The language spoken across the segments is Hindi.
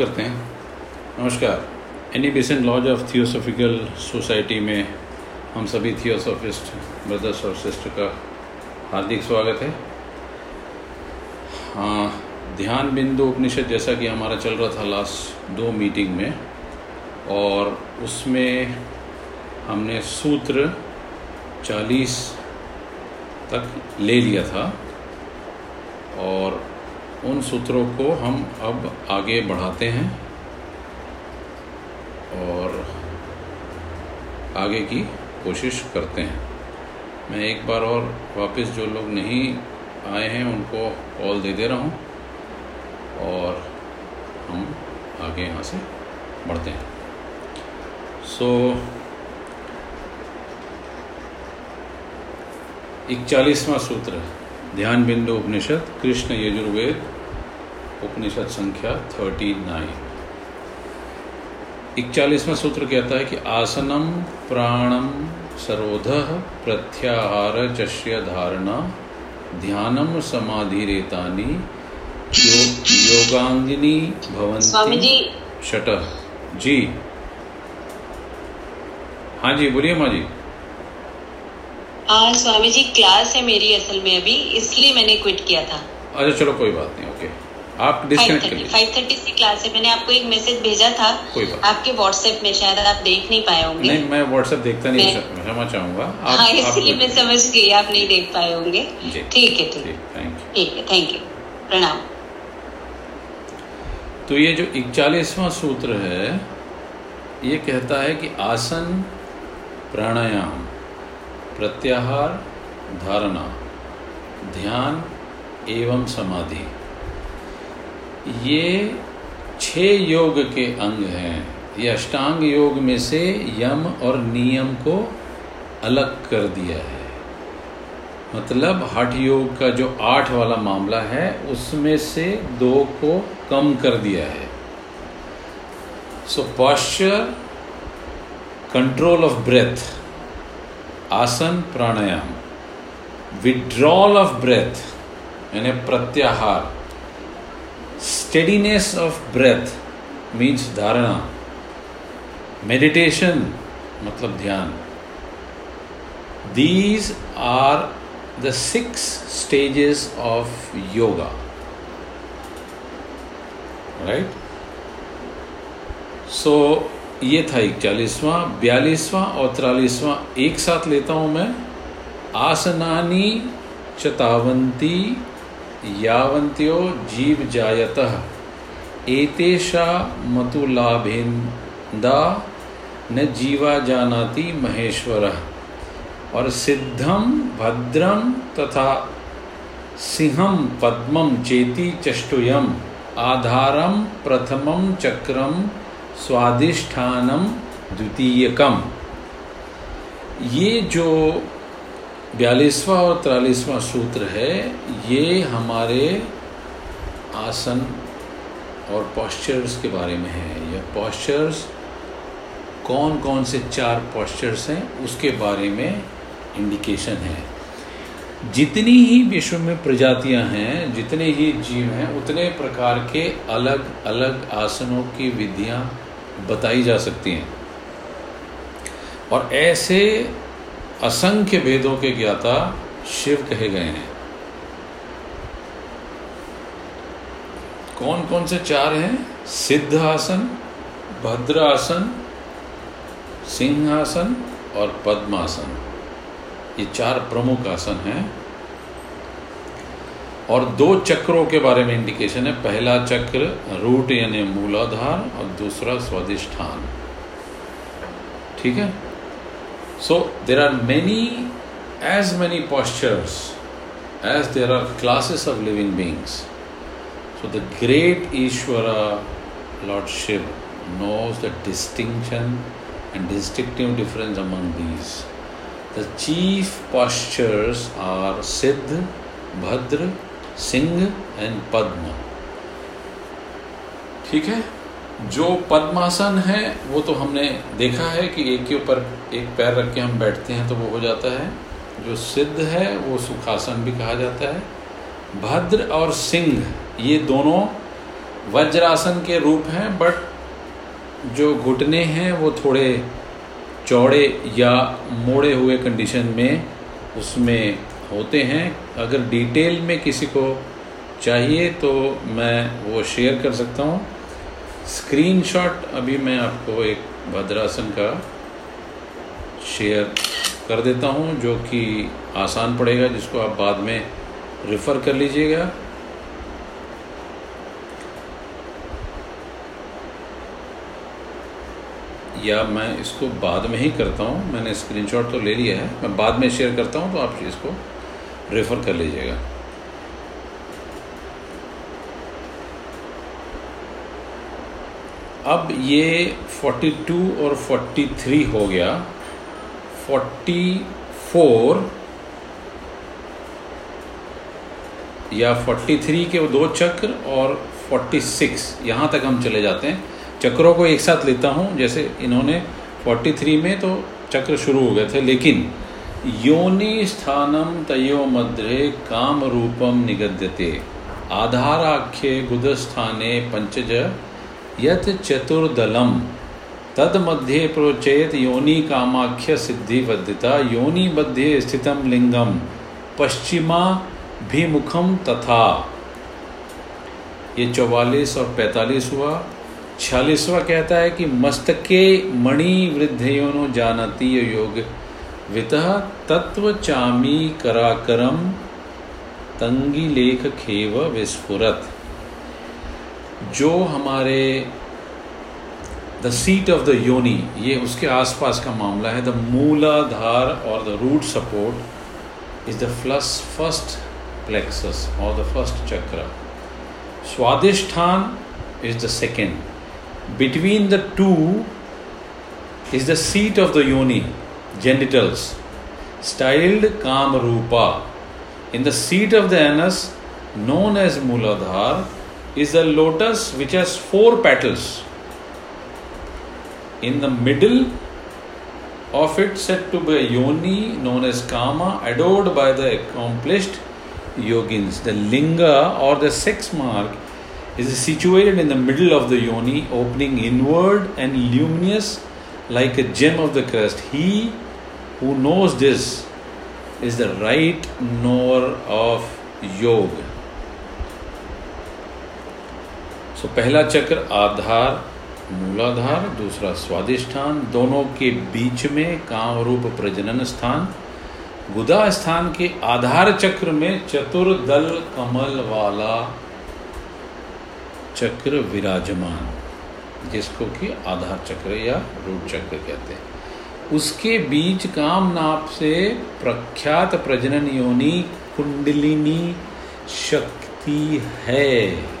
करते हैं। नमस्कार। एनी बेसन लॉज ऑफ़ थियोसॉफिकल सोसाइटी में हम सभी थियोसॉफिस्ट ब्रदर्स और सिस्टर का हार्दिक स्वागत है। हाँ ध्यान बिंदु उपनिषद जैसा कि हमारा चल रहा था लास्ट दो मीटिंग में और उसमें हमने सूत्र चालीस तक ले लिया था और उन सूत्रों को हम अब आगे बढ़ाते हैं और आगे की कोशिश करते हैं। मैं एक बार और वापस जो लोग नहीं आए हैं, उनको कॉल दे दे रहा हूँ और हम आगे यहाँ से बढ़ते हैं। सो इकचालीसवां सूत्र, ध्यान बिंदु उपनिषद, कृष्ण यजुर्वेद उपनिषद संख्या थर्टी नाइन। इकचालीसवां सूत्र कहता है कि आसनम प्राणम सरोध प्रत्याहार चश्य धारणा ध्यानम समाधि रेतानी यो, योगांगिनी भवंती शट। जी। हाँ जी बोलिए माँ जी हाँ स्वामी जी क्लास है मेरी असल में अभी इसलिए मैंने क्विट किया था। अच्छा चलो कोई बात नहीं ओके आप डिस्कनेक्ट करिए फाइव थर्टी से क्लास है मैंने आपको एक मैसेज भेजा था। कोई बात आपके व्हाट्सएप में शायद आप देख नहीं पाए होंगे। नहीं मैं व्हाट्सएप देखता नहीं क्षमा चाहूँगा। हाँ इसलिए मैं समझ गई आप नहीं देख पाए होंगे। ठीक है ठीक थैंक यू ठीक है थैंक यू प्रणाम। तो ये जो इकचालीसवां सूत्र है ये कहता है कि आसन प्राणायाम प्रत्याहार धारणा ध्यान एवं समाधि। ये छह योग के अंग हैं। ये अष्टांग योग में से यम और नियम को अलग कर दिया है। मतलब हठ योग का जो आठ वाला मामला है, उसमें से दो को कम कर दिया है। So posture control of breath asana, pranayama. Withdrawal of breath यानी प्रत्याहार। Steadiness of breath means dharana meditation मतलब ध्यान these are the six stages of yoga right so ये था इकचालीसवां बयालीसवां और तिरालीसवां एक साथ लेता हूँ मैं आसनानी चतावंती यावंत्यो जीव जायत एतेषा मतुलाभेन्दा न जीवा जानाति महेश्वर। और सिद्धम भद्रम तथा सिंहम पद्मम चेति चष्टुयम। आधारम प्रथमम चक्रम स्वादिष्ठानम द्वितीयकम। ये जो बयालीसवा और तिरालीसवां सूत्र है, ये हमारे आसन और पॉस्चर्स के बारे में है। यह पॉस्चर्स कौन कौन से चार पॉस्चर्स हैं, उसके बारे में इंडिकेशन है। जितनी ही विश्व में प्रजातियाँ हैं, जितने ही जीव हैं, उतने प्रकार के अलग अलग आसनों की विधियाँ बताई जा सकती हैं। और ऐसे असंख्य वेदों के ज्ञाता शिव कहे गए हैं। कौन कौन से चार हैं? सिद्ध आसन भद्र आसन सिंहासन और पद्मासन। ये चार प्रमुख आसन हैं। और दो चक्रों के बारे में इंडिकेशन है। पहला चक्र, रूट यानी मूलाधार, और दूसरा स्वादिष्ठान ठीक है? So there are many, as many postures as there are classes of living beings. So the great Ishvara, Lord Shiva, knows the distinction and distinctive difference among these. The chief postures are Siddh, Bhadra, Singh and Padma. ठीक है जो पद्मासन है, वो तो हमने देखा है कि एक के ऊपर एक पैर रख के हम बैठते हैं तो वो हो जाता है। जो सिद्ध है, वो सुखासन भी कहा जाता है। भद्र और सिंह, ये दोनों वज्रासन के रूप हैं बट जो घुटने हैं, वो थोड़े चौड़े या मोड़े हुए कंडीशन में उसमें होते हैं। अगर डिटेल में किसी को चाहिए तो मैं वो शेयर कर सकता हूँ। स्क्रीनशॉट, अभी मैं आपको एक भद्रासन का शेयर कर देता हूँ, जो कि आसान पड़ेगा, जिसको आप बाद में रेफ़र कर लीजिएगा। या मैं इसको बाद में ही करता हूँ, मैंने स्क्रीनशॉट तो ले लिया है, मैं बाद में शेयर करता हूँ तो आप इसको रेफ़र कर लीजिएगा। अब ये 42 और 43 हो गया। 44 या 43 के वो दो चक्र और 46 यहाँ तक हम चले जाते हैं। चक्रों को एक साथ लेता हूँ। जैसे इन्होंने 43 में तो चक्र शुरू हो गए थे, लेकिन योनि स्थानम तयो मध्य काम रूपम निगद्यते। आधाराख्ये गुदस्थाने पंचज यत चतुर्दलम। तद मध्य प्रोचेत योनि कामाख्य सिद्धि बद्धिता योनि मध्य स्थितम लिंगम पश्चिमा भिमुखम तथा। ये चौवालीस और पैतालीस हुआ। छियालीसवा कहता है कि मस्तके मणि वृद्धयोनो जानती योग। वित तत्व चामी कराकरम। तंगी लेख खेव विस्फुरत। जो हमारे द सीट ऑफ़ द योनि ये उसके आसपास का मामला है द मूलाधार और the root support is the plus first plexus और the first chakra Swadhisthana is the second between the two is the seat of the yoni genitals. Styled काम रूपा in the seat of the anus, known as muladhar is a lotus which has four petals. In the middle of it, said to be a yoni known as Kama, adored by the accomplished yogins. The linga or the sex mark is situated in the middle of the yoni, opening inward and luminous like a gem of the crest. He who knows this is the right knower of yoga. So पहला चक्र आधार, मूलाधार, दूसरा स्वादिष्ठान दोनों के बीच में काम रूप प्रजनन स्थान। गुदा स्थान के आधार चक्र में चतुर्दल कमल वाला चक्र विराजमान, जिसको कि आधार चक्र या रूट चक्र कहते हैं। उसके बीच काम नाप से प्रख्यात प्रजनन योनि कुंडलिनी शक्ति है।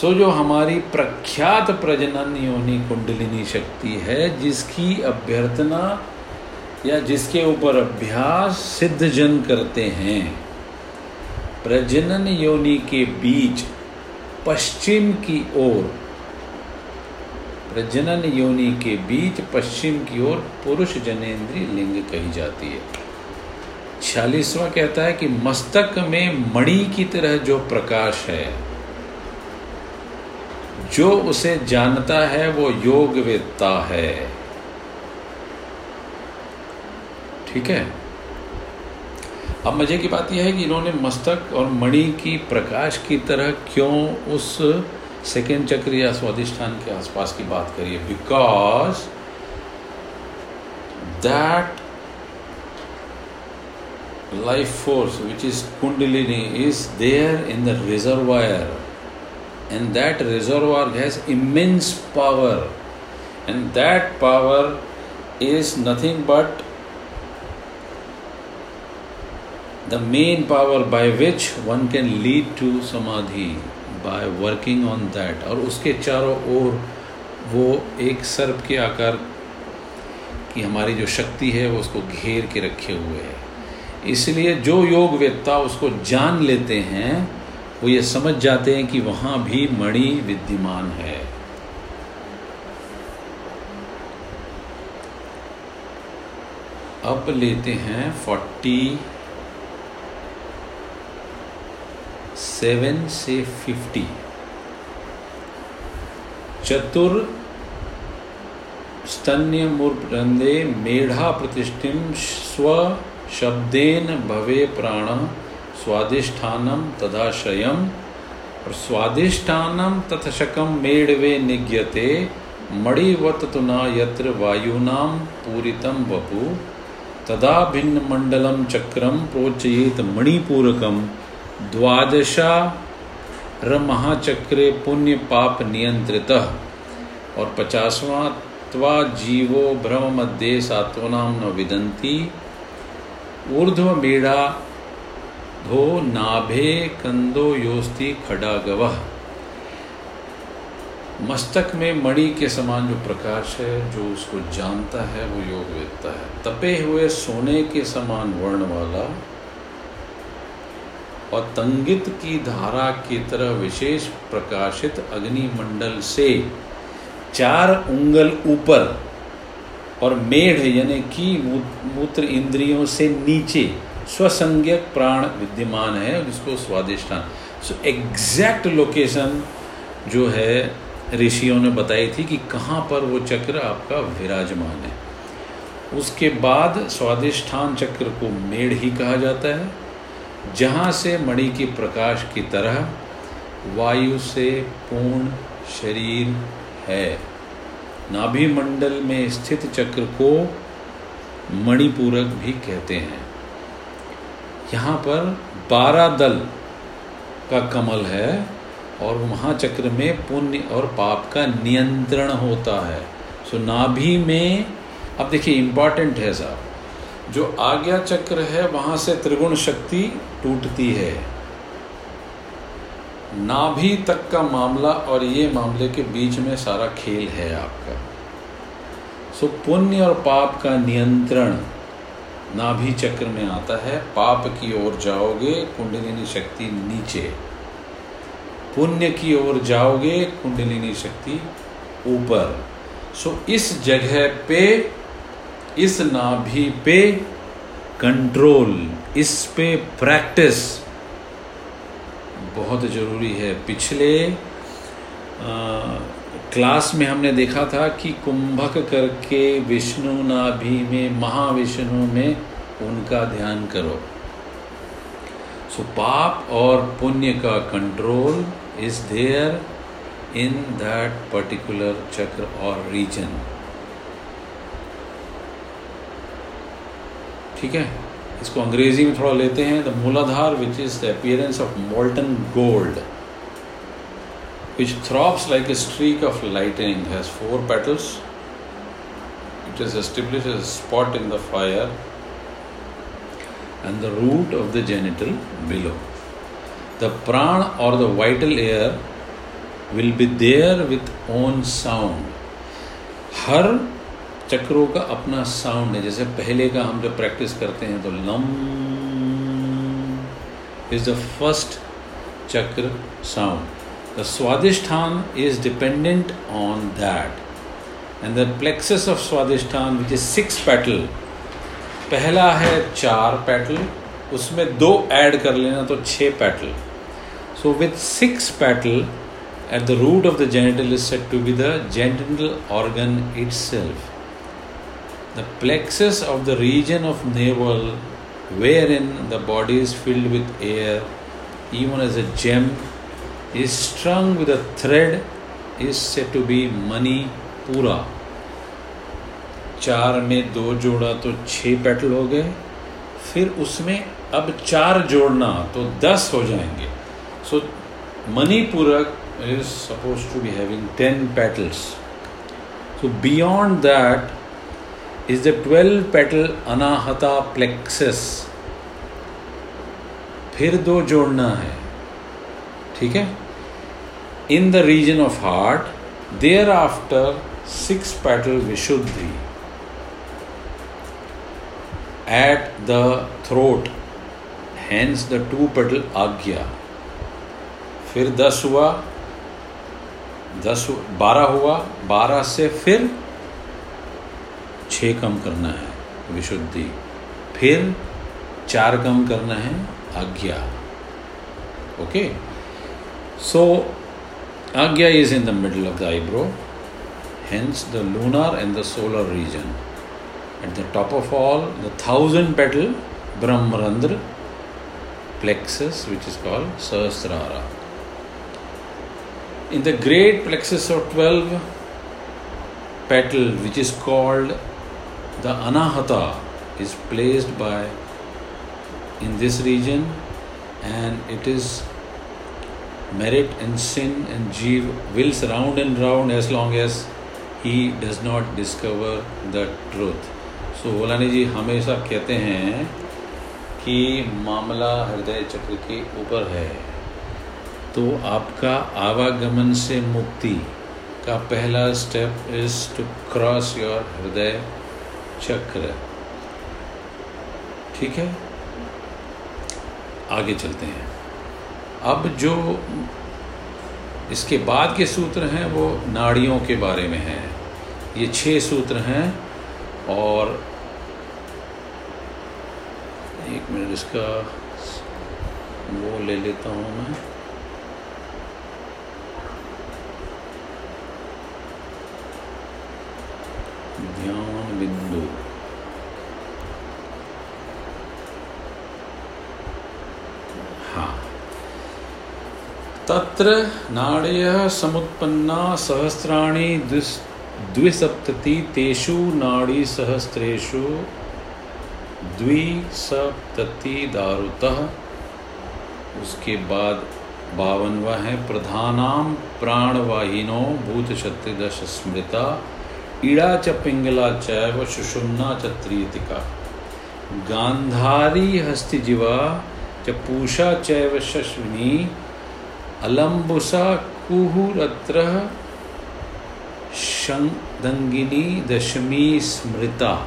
सो जो हमारी प्रख्यात प्रजनन योनि कुंडलिनी शक्ति है, जिसकी अभ्यर्थना या जिसके ऊपर अभ्यास सिद्ध जन करते हैं, प्रजनन योनि के बीच पश्चिम की ओर, प्रजनन योनि के बीच पश्चिम की ओर पुरुष जनेन्द्रीय लिंग कही जाती है। छियालीसवा कहता है कि मस्तक में मणि की तरह जो प्रकाश है जो उसे जानता है, वो योगवेत्ता है। ठीक है? अब मज़े की बात यह है कि इन्होंने मस्तक और मणि की प्रकाश की तरह क्यों उस सेकेंड चक्र या स्वादिष्ठान के आसपास की बात करिए because that life force which is Kundalini is there in the reservoir and that reservoir has immense power and that power is nothing but the main power by which one can lead to samadhi by working on that और उसके चारों ओर वो एक सर्प के आकार की हमारी जो शक्ति है वो उसको घेर के रखे हुए है इसलिए जो योग वेत्ता उसको जान लेते हैं वो ये समझ जाते हैं कि वहाँ भी मणि विद्यमान है। अब लेते हैं फोर्टी सेवन से फिफ्टी। चतुर स्तन्य मूर्पंदे मेढ़ा प्रतिष्ठिम स्व शब्देन भवे प्राण स्वादिष्ठानम तदाशयम और स्वादिष्ठानम तथशकम मेड़वे निज्ञते मणिवत तुना यत्र वायुनाम पूरितम वपु। तदा भिन्न मंडलम चक्रम प्रोचयेत मणिपूरकम। द्वादशा महाचक्रे पुण्य पाप नियंत्रित और पचासवां त्वा जीवो भ्रम मध्य सात्वनाम न विदंती ऊर्ध्व मेढ़ा धो नाभे कंदो योस्ति खड़ागव मस्तक में मणि के समान जो प्रकाश है, जो उसको जानता है, वो योग वेदता है। तपे हुए सोने के समान वर्ण वाला और तंगित की धारा की तरह विशेष प्रकाशित अग्निमंडल से चार उंगल ऊपर और मेढ़, यानी कि मूत्र इंद्रियों से नीचे स्वसंज्ञक प्राण विद्यमान है, जिसको स्वादिष्ठान सो एग्जैक्ट लोकेशन जो है, ऋषियों ने बताई थी कि कहाँ पर वो चक्र आपका विराजमान है। उसके बाद स्वादिष्ठान चक्र को मेढ़ ही कहा जाता है, जहाँ से मणि की प्रकाश की तरह वायु से पूर्ण शरीर है। नाभि मंडल में स्थित चक्र को मणिपूरक भी कहते हैं। यहाँ पर बारह दल का कमल है और महाचक्र में पुण्य और पाप का नियंत्रण होता है। सो नाभि में, अब देखिए इंपॉर्टेंट है साहब। जो आज्ञा चक्र है, वहाँ से त्रिगुण शक्ति टूटती है। नाभि तक का मामला और ये मामले के बीच में सारा खेल है आपका। सो पुण्य और पाप का नियंत्रण। नाभि चक्र में आता है पाप की ओर जाओगे कुंडलिनी शक्ति नीचे। पुण्य की ओर जाओगे कुंडलिनी शक्ति ऊपर। सो इस जगह पे इस नाभि पे कंट्रोल इस पे प्रैक्टिस बहुत ज़रूरी है। पिछले आ, क्लास में हमने देखा था कि कुंभक करके विष्णु नाभि में महाविष्णु में उनका ध्यान करो। सो so, पाप और पुण्य का control is there in that particular chakra और रीजन ठीक है? इसको अंग्रेज़ी में थोड़ा लेते हैं। The Muladhara which is the appearance of molten gold which throbs like a streak of lightning, has four petals. It is established a spot in the fire and the root of the genital below. The prana or the vital air will be there with own sound. हर चक्रों का अपना साउंड है जैसे पहले का हम जब प्रैक्टिस करते हैं तो Lam is the first chakra sound The Swadhisthana is dependent on that. And the plexus of Swadhisthana, which is six petal, पहला है चार पेटल उसमें दो ऐड कर लेना तो छः petal so with six petal at the root of the genital is said to be the genital organ itself. The plexus of the region of navel, wherein the body is filled with air, even as a gem is strung with a thread, is said to be money पूरा चार में दो जोड़ा तो छः पेटल हो गए, फिर उसमें अब चार जोड़ना तो दस हो जाएँगे। So Manipuraka is suppose to be having ten petals so beyond that is the twelve petal Anahata plexus फिर दो जोड़ना है। ठीक है? In the region of heart, thereafter six petal Vishuddhi at the throat, hence the two petal Agya. फिर दस हुआ दस बारह हुआ बारह से फिर छ कम करना है विशुद्धि फिर चार कम करना है Agya okay okay? Agya is in the middle of the eyebrow, hence the lunar and the solar region. At the top of all, the thousand petal Brahmarandra plexus, which is called Sahasrara. In the great plexus of 12 petal, which is called the Anahata, is placed by in this region and it is merit and sin and jeev wills round and round as long as he does not discover the truth so, Bolani ji हमेशा कहते हैं कि मामला हृदय चक्र के ऊपर है तो आपका आवागमन से मुक्ति का पहला step is to cross your Hridaya chakra ठीक है आगे चलते हैं अब जो इसके बाद के सूत्र हैं, वो नाड़ियों के बारे में हैं। ये छह सूत्र हैं और एक मिनट इसका वो ले लेता हूँ मैं। ध्यान बिंदु हाँ तत्र नाड़य समुत्पन्ना सहस्राणि द्विसप्तति तेषु नाड़ी सहस्त्रेषु द्विसप्तति दारुतः। उसके बाद बावनवा है, प्रधानाम प्राणवाहिनो भूत छत्रिदश स्मृता ईड़ा च पिंगला चैव सुषुम्ना च त्रियतिका गांधारी हस्तिजीवा च पूषा चैव शश्विनी अलम्बुसा कुहुरत्र दंगिनी दशमी स्मृता।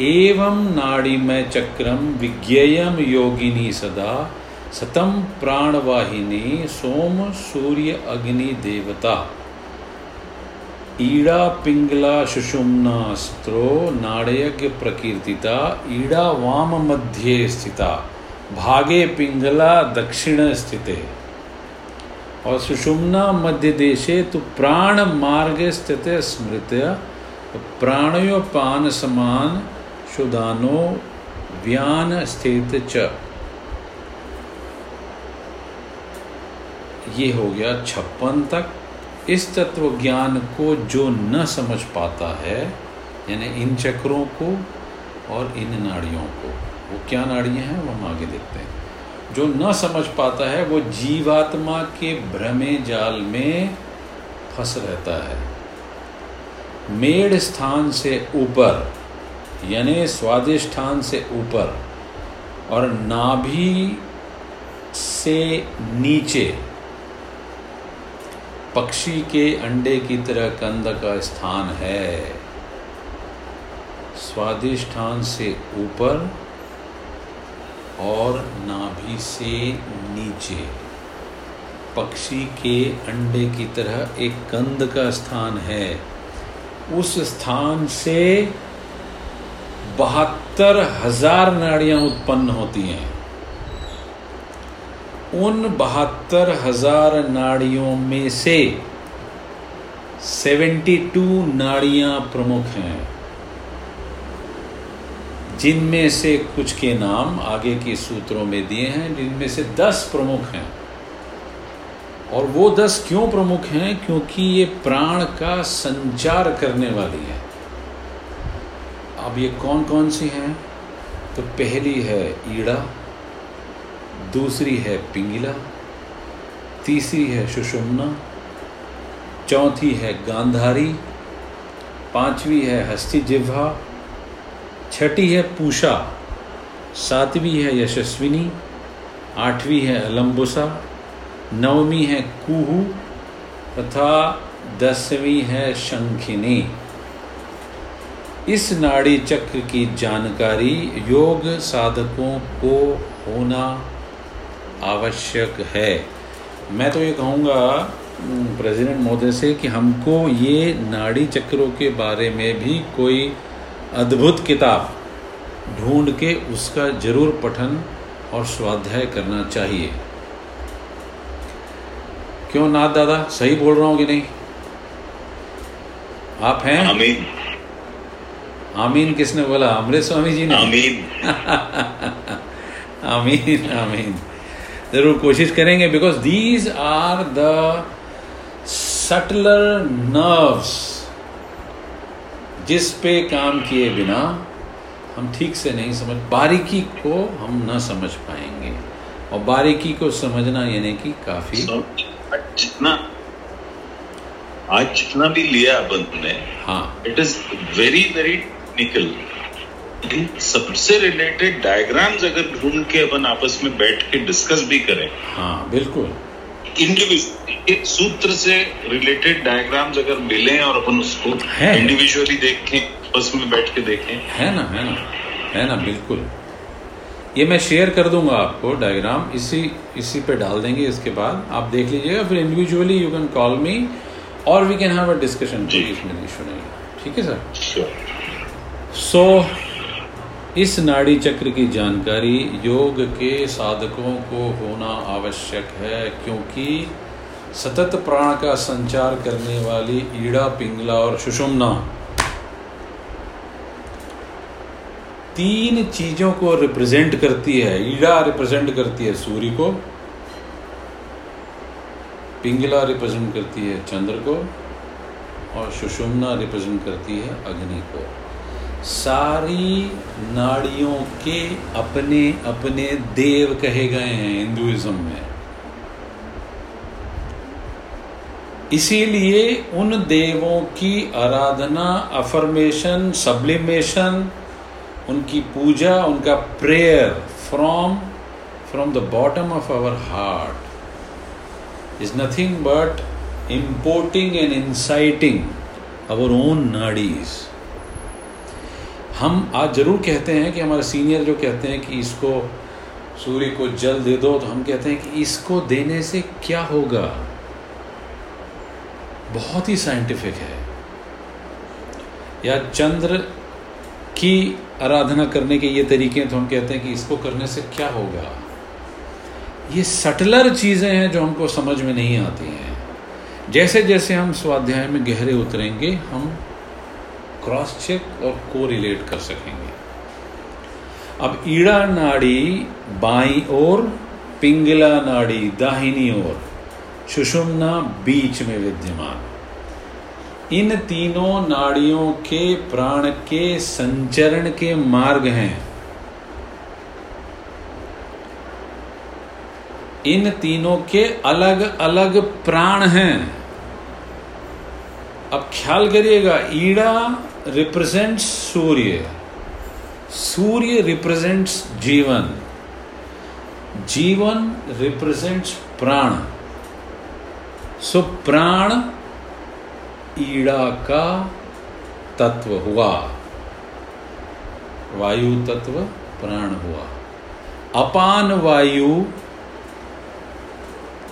एवं नाड़ीमय चक्रम विज्ञेयम योगिनी सदा सतम प्राणवाहिनी सोम सूर्य अग्नि देवता। ईड़ा पिंगला सुषुम्ना स्त्रो नाड़यज्ञ प्रकीर्तिता, ईड़ा वाम मध्य स्थिता। भागे पिंगला दक्षिण स्थिते। और सुषुम्ना मध्य देशे तो प्राण मार्ग स्थित स्मृत प्राणयोपान समान शुदानो व्यान स्थित च। ये हो गया छप्पन तक। इस तत्व ज्ञान को जो न समझ पाता है, यानी इन चक्रों को और इन नाड़ियों को। वो क्या नाड़ियाँ हैं, वो हम आगे देखते हैं। जो न समझ पाता है, वो जीवात्मा के भ्रमे जाल में फंस रहता है। मेड़ स्थान से ऊपर, यानी स्वादिष्ठान से ऊपर, और नाभि से नीचे, पक्षी के अंडे की तरह कंद का स्थान है। स्वादिष्ठान से ऊपर और नाभि से नीचे। पक्षी के अंडे की तरह एक कंद का स्थान है। उस स्थान से बहत्तर हज़ार नाड़ियाँ उत्पन्न होती हैं। उन बहत्तर हज़ार नाड़ियों में से सेवेंटी टू नाड़ियाँ प्रमुख हैं। जिनमें से कुछ के नाम आगे के सूत्रों में दिए हैं, जिनमें से दस प्रमुख हैं। और वो दस क्यों प्रमुख हैं? क्योंकि ये प्राण का संचार करने वाली है। अब ये कौन कौन सी हैं? तो पहली है ईड़ा, दूसरी है पिंगला, तीसरी है सुषुम्ना, चौथी है गांधारी, पांचवी है हस्ती जिह्वा छठी है पूषा, सातवीं है यशस्विनी, आठवीं है अलम्बुसा नवमी है कुहू तथा दसवीं है शंखिनी। इस नाड़ी चक्र की जानकारी योग साधकों को होना आवश्यक है। मैं तो ये कहूँगा प्रेसिडेंट महोदय से कि हमको ये नाड़ी चक्रों के बारे में भी कोई अद्भुत किताब ढूंढ के उसका ज़रूर पठन और स्वाध्याय करना चाहिए। क्यों नाथ दादा? सही बोल रहा हूँ कि नहीं? आप हैं? आमीन। आमीन किसने बोला? अमृत स्वामी जी ने? आमीन। आमीन आमीन। ज़रूर कोशिश करेंगे because these are the subtler nerves जिस पे काम किए बिना हम ठीक से नहीं समझ बारीकी को हम न समझ पाएँगे। और बारीकी को समझना यानी कि काफ़ी जितना आज जितना भी लिया अपन ने हाँ। It is very very technical सबसे रिलेटेड डायग्राम्स अगर ढूंढ के अपन आपस में बैठ के डिस्कस भी करें हाँ बिल्कुल। इंडिविजुअल सूत्र से रिलेटेड डायग्राम्स अगर मिले और अपन उसको इंडिविजुअली देखें आपस में बैठ के देखें। है ना है ना है ना बिल्कुल। ये मैं शेयर कर दूँगा आपको डायग्राम इसी इसी पे डाल देंगे इसके बाद। आप देख लीजिएगा फिर individually you can call me और we can have a discussion ठीक है सर सो इस नाड़ी चक्र की जानकारी योग के साधकों को होना आवश्यक है, क्योंकि सतत प्राण का संचार करने वाली ईड़ा, पिंगला और सुषुम्ना तीन चीज़ों को रिप्रेजेंट करती है। ईड़ा रिप्रेजेंट करती है सूर्य को, पिंगला रिप्रेजेंट करती है चंद्र को और सुषुम्ना रिप्रेजेंट करती है अग्नि को। सारी नाड़ियों के अपने अपने देव कहे गए हैं हिंदुइज्म में। इसीलिए उन देवों की आराधना अफर्मेशन सब्लिमेशन उनकी पूजा, उनका prayer from from the bottom of our heart is nothing but importing and inciting our own nadis हम आज ज़रूर कहते हैं कि हमारे सीनियर जो कहते हैं कि इसको सूर्य को जल दे दो तो हम कहते हैं कि इसको देने से क्या होगा? बहुत ही साइंटिफिक है। या चंद्र की आराधना करने के ये तरीके हैं तो हम कहते हैं कि इसको करने से क्या होगा? ये सटलर चीज़ें हैं जो हमको समझ में नहीं आती हैं। जैसे जैसे हम स्वाध्याय में गहरे उतरेंगे, हम क्रॉस चेक और को रिलेट कर सकेंगे। अब ईड़ा नाड़ी बाई ओर, पिंगला नाड़ी दाहिनी ओर, सुषुम्ना बीच में विद्यमान। इन तीनों नाड़ियों के प्राण के संचरण के मार्ग हैं। इन तीनों के अलग अलग प्राण हैं। अब ख्याल करिएगा, Ida represents Surya Surya represents jeevan jeevan represents प्राण सो प्राण ईड़ा का तत्व हुआ वायु तत्व प्राण हुआ अपान वायु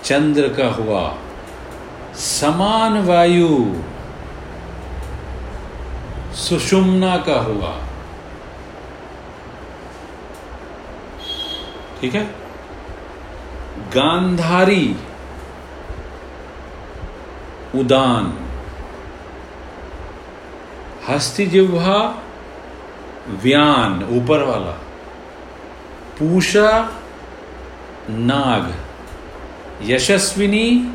चंद्र का हुआ समान वायु सुषुम्ना का हुआ। ठीक है? गांधारी, उदान। हस्ति जिह्वा व्यान ऊपर वाला पूषा, नाग। यशस्विनी,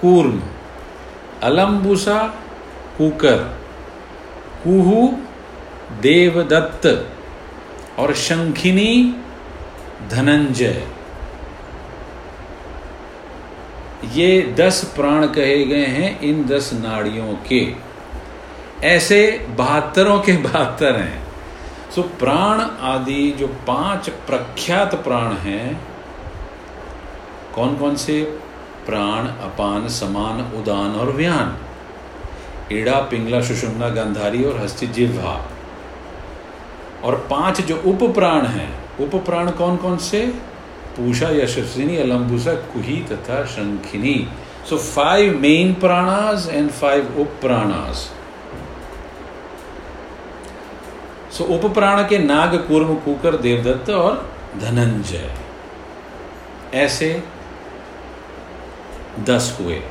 कूर्म। अलम्बुसा कुकर। कुहु, देवदत्त और शंखिनी, धनंजय। ये दस प्राण कहे गए हैं इन दस नाड़ियों के। ऐसे बहत्तरों के बहत्तर हैं। सो प्राण आदि जो पाँच प्रख्यात प्राण हैं कौन कौन से? प्राण, अपान, समान, उदान और व्यान। ईड़ा पिंगला, सुषुम्ना, गंधारी और हस्ति जिह्वा। और पाँच जो उप प्राण हैं उप प्राण कौन कौन से? पूषा, यशस्विनी अलम्बुसा कुही तथा Shankhini. So five main pranas and five upa pranas so उप प्राण के नाग, कूर्म, कुकर, देवदत्त और धनंजय। ऐसे दस हुए।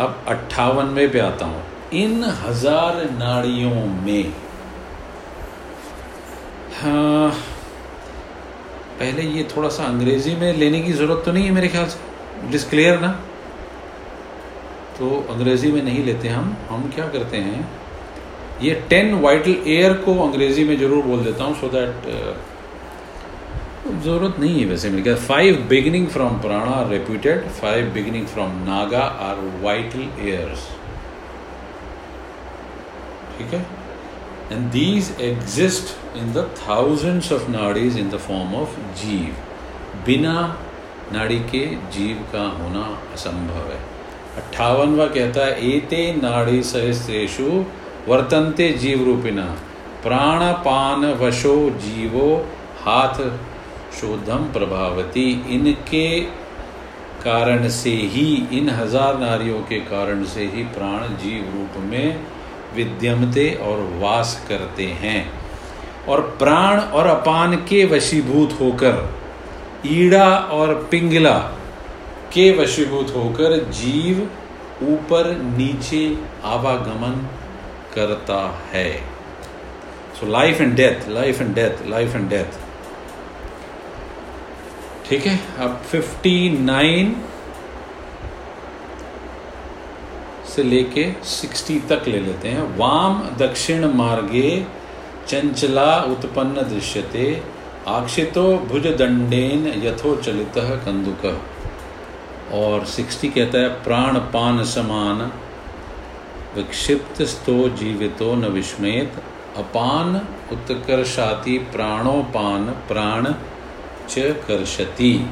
अब अट्ठावनवे पे आता हूँ। इन हज़ार नाड़ियों में। हाँ पहले ये थोड़ा सा अंग्रेज़ी में लेने की ज़रूरत तो नहीं है मेरे ख्याल से। इट क्लियर ना। तो अंग्रेज़ी में नहीं लेते हम। हम क्या करते हैं, ये टेन वाइटल एयर को अंग्रेज़ी में ज़रूर बोल देता हूँ सो दैट ज़रूरत नहीं है वैसे मेरे ख्याल। Five beginning from prana reputed five beginning from Naga are vital airs ठीक है? And these exist in the thousands of nadis in the form of जीव बिना नाड़ी के जीव का होना असंभव है। अट्ठावनवा कहता है, एते नाड़ी सहस्त्रेशु वर्तन्ते जीव रूपिना प्राणपान वशो जीवो हाथ शोधम प्रभावती। इनके कारण से ही, इन हज़ार नारियों के कारण से ही प्राण जीव रूप में विद्यमते और वास करते हैं। और प्राण और अपान के वशीभूत होकर, ईड़ा और पिंगला के वशीभूत होकर जीव ऊपर नीचे आवागमन करता है। So life and death life and death life and death ठीक है? अब फिफ्टी नाइन से लेके सिक्सटी तक ले लेते हैं। वाम दक्षिण मार्गे चंचला उत्पन्न दृश्यते, आक्षितो भुज दंडेन यथोचलित कंदुक। और सिक्सटी कहता है, प्राण पान समान, विक्षिप्त स्तो जीवितो न विस्मेत अपान उत्कर्षाति प्राणोपान प्राण च कर्षति।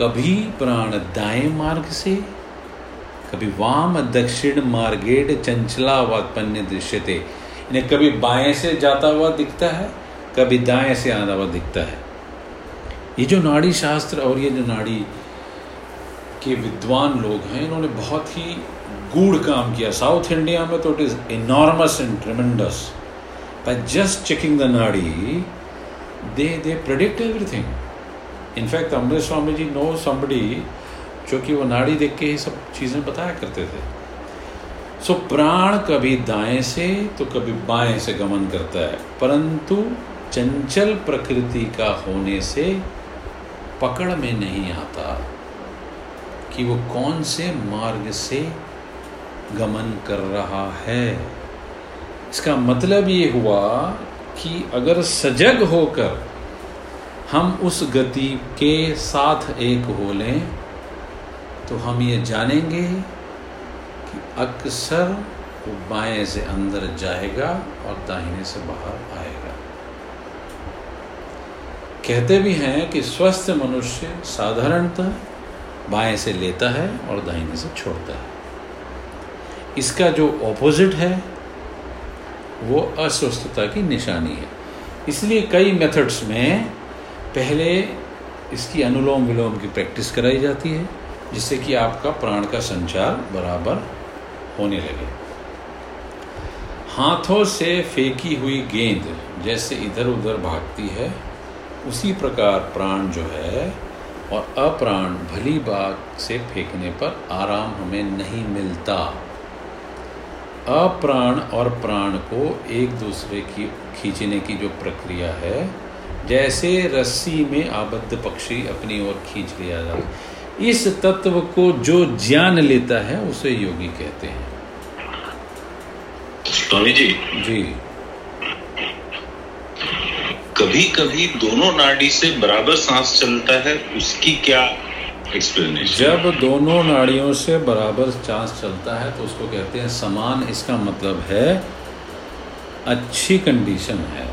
कभी प्राण दाएँ मार्ग से कभी वाम दक्षिण मार्गेड चंचला दृश्य थे। इन्हें कभी बाएँ से जाता हुआ दिखता है, कभी दाएँ से आता हुआ दिखता है। ये जो नाड़ी शास्त्र और ये जो नाड़ी के विद्वान लोग हैं, इन्होंने बहुत ही गूढ़ काम किया। साउथ इंडिया में तो it is enormous and tremendous by just checking the nadi they they predict everything in fact Amrit Swami ji know somebody जो कि वो नाड़ी देख के ही सब चीज़ें बताया करते थे। सो प्राण कभी दाएँ से तो कभी बाएँ से गमन करता है। परंतु चंचल प्रकृति का होने से पकड़ में नहीं आता कि वो कौन से मार्ग से गमन कर रहा है। इसका मतलब ये हुआ कि अगर सजग होकर हम उस गति के साथ एक हो लें तो हम ये जानेंगे कि अक्सर वो बाएँ से अंदर जाएगा और दाहिने से बाहर आएगा। कहते भी हैं कि स्वस्थ मनुष्य साधारणतः बाएँ से लेता है और दाहिने से छोड़ता है। इसका जो ऑपोजिट है, वो अस्वस्थता की निशानी है। इसलिए कई मेथड्स में पहले इसकी अनुलोम विलोम की प्रैक्टिस कराई जाती है। जिससे कि आपका प्राण का संचार बराबर होने लगे। हाथों से फेंकी हुई गेंद जैसे इधर उधर भागती है, उसी प्रकार प्राण जो है और अप्राण भली बाग से फेंकने पर आराम हमें नहीं मिलता। अप्राण और प्राण को एक दूसरे की, खींचने की जो प्रक्रिया है, जैसे रस्सी में आबद्ध पक्षी अपनी ओर खींच लिया जाता इस तत्व को जो ज्ञान लेता है उसे योगी कहते हैं। स्वामी जी। जी। कभी कभी दोनों नाड़ी से बराबर सांस चलता है उसकी क्या एक्सप्लेनेशन जब दोनों नाड़ियों से बराबर सांस चलता है तो उसको कहते हैं समान। इसका मतलब है अच्छी कंडीशन है।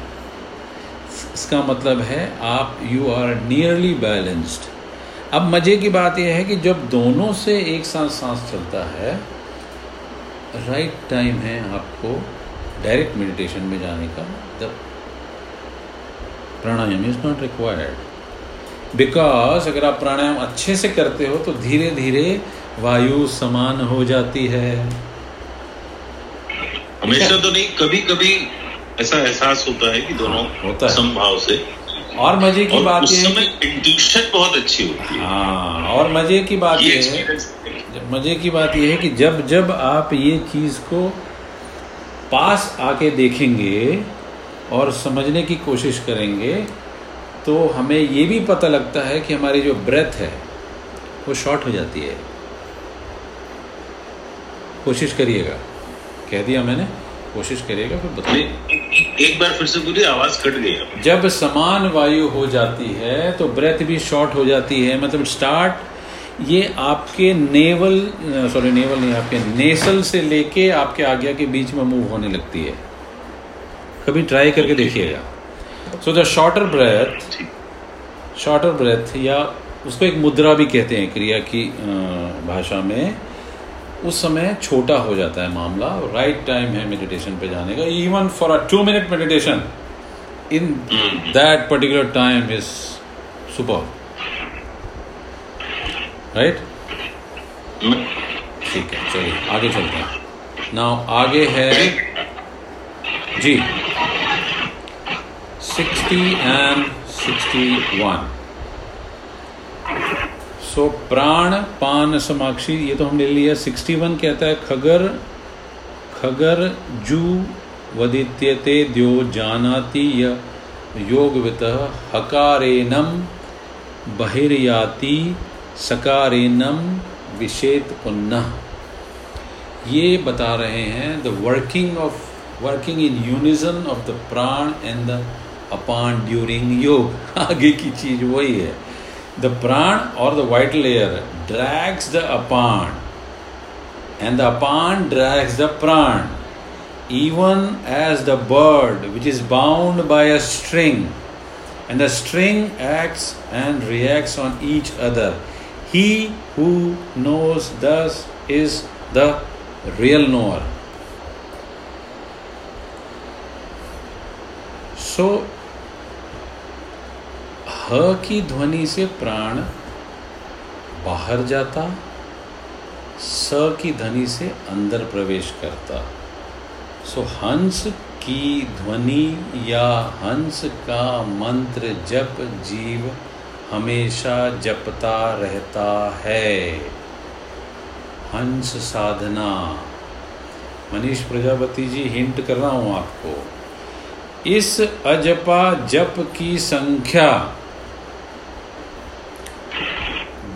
इसका मतलब है आप यू आर नियरली बैलेंस्ड अब मज़े की बात यह है कि जब दोनों से एक साथ सांस चलता है राइट टाइम है आपको डायरेक्ट मेडिटेशन में जाने का the pranayama is not required because अगर आप प्राणायाम अच्छे से करते हो तो धीरे धीरे वायु समान हो जाती है। हमेशा तो नहीं कभी कभी ऐसा एहसास होता है कि दोनों होता है। संभाव से और मज़े की और बात है समय इंट्यूशन बहुत अच्छी होती है। हाँ और मज़े की बात ये है मज़े की बात यह है कि जब जब आप ये चीज़ को पास आके देखेंगे और समझने की कोशिश करेंगे तो हमें ये भी पता लगता है कि हमारी जो ब्रेथ है वो शॉर्ट हो जाती है। कोशिश करिएगा। कह दिया मैंने? कोशिश करिएगा फिर बताइए। एक बार फिर से बोलिए आवाज़ कट गई। जब समान वायु हो जाती है तो ब्रेथ भी शॉर्ट हो जाती है मतलब स्टार्ट ये आपके नेवल सॉरी नेवल नहीं आपके नेसल से लेके आपके आज्ञा के बीच में मूव होने लगती है। कभी ट्राई करके देखिएगा। So the shorter breath shorter breath या उसको एक मुद्रा भी कहते हैं क्रिया की भाषा में। उस समय छोटा हो जाता है मामला राइट टाइम है मेडिटेशन पे जाने का even for a two minute meditation in that particular time is super right ठीक है चलिए आगे चलते हैं। नाउ आगे है जी sixty and sixty one so प्राण पान समाक्षी, ये तो हमने ले लिया। सिक्सटी वन कहता है, खगर खगर जू वदित्यते द्यो जानाति य योगवित हकारेनम बहिर्याति सकारेनम विषेत पुनः। ये बता रहे हैं the working of working in unison of the prana and the apana during yoga. आगे की चीज़ वही है। The pran or the vital air drags the apan, and the apan drags the pran, even as the bird which is bound by a string, and the string acts and reacts on each other. He who knows thus is the real knower. So ह की ध्वनि से प्राण बाहर जाता, स की ध्वनि से अंदर प्रवेश करता। सो हंस की ध्वनि या हंस का मंत्र जप जीव हमेशा जपता रहता है। हंस साधना। मनीष प्रजापति जी, हिंट कर रहा हूँ आपको। इस अजपा जप की संख्या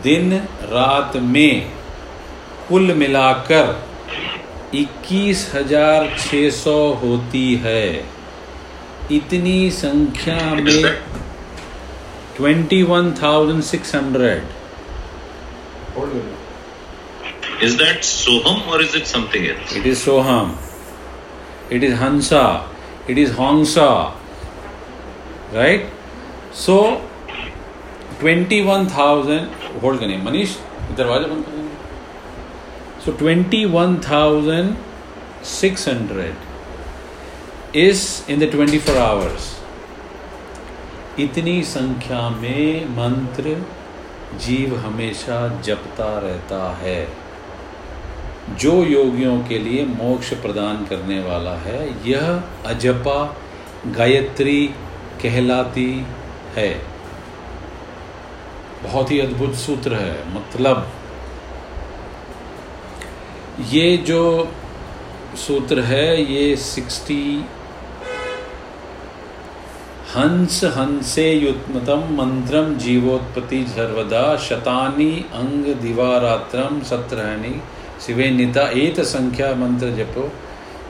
दिन रात में कुल मिलाकर 21,600 होती है। इतनी संख्या में 21,600 one thousand six hundred. Is that Soham और is it something it is Soham it is Hansa it is Hansa right so twenty one thousand hold करें मनीष दरवाज़ा बंद कर देंगे सो 21,600 is in the 24 hours. इतनी संख्या में मंत्र जीव हमेशा जपता रहता है। जो योगियों के लिए मोक्ष प्रदान करने वाला है यह अजपा गायत्री कहलाती है। बहुत ही अद्भुत सूत्र है मतलब। ये जो सूत्र है, ये सिक्सटी हंस हंसे युत्मतम मंत्रम जीवोत्पत्ति सर्वदा शतानी अंग दिवारात्रम सत्रहणी शिवे निता एत संख्या मंत्र जपो।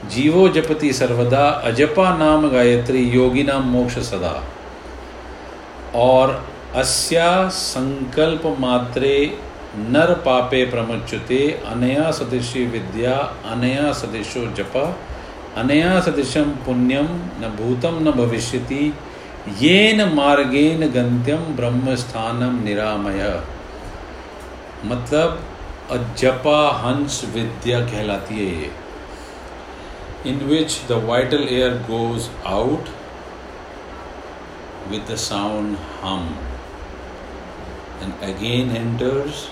जीवो जपति सर्वदा अजपा नाम गायत्री योगी नाम मोक्ष सदा। और अस्या संकल्प मात्रे नर पापे प्रमुच्यते, अनया सदृशी विद्या, अनया सदृशो जप, अनया सदृशम पुण्यम न भूतम न भविष्यति, येन मार्गेन गंत्यम ब्रह्म स्थानम निरामय। मतलब अजपा हंस विद्या कहलाती है ये। In which the vital air goes out with the sound hum and again enters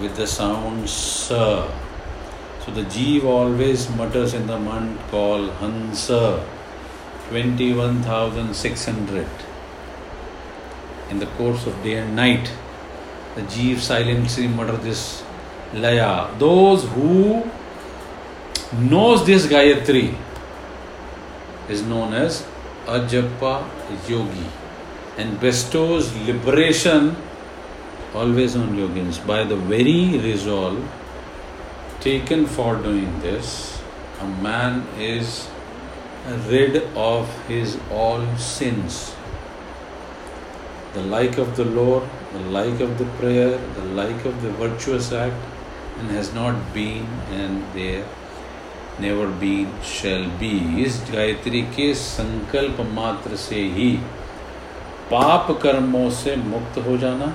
with the sound sa. So the jeev always mutters in the month called Hansa, 21,600. in the course of day and night. The Jeev silently mutter this Laya. Those who knows this Gayatri is known as Ajapa Yogi and bestows liberation always on yogins by the very resolve taken for doing this a man is rid of his all sins the like of the Lord, the like of the prayer, the like of the virtuous act, and has not been and there never been shall be इस गायत्री के संकल्प मात्र से ही पाप कर्मों से मुक्त हो जाना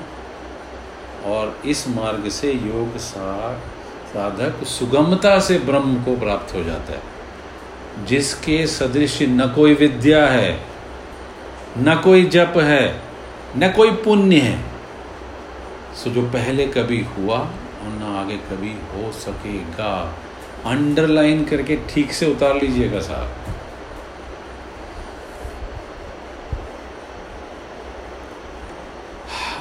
और इस मार्ग से योग साधक सुगमता से ब्रह्म को प्राप्त हो जाता है। जिसके सदृश न कोई विद्या है, न कोई जप है, न कोई पुण्य है, सो जो पहले कभी हुआ और न आगे कभी हो सकेगा। अंडरलाइन करके ठीक से उतार लीजिएगा साहब।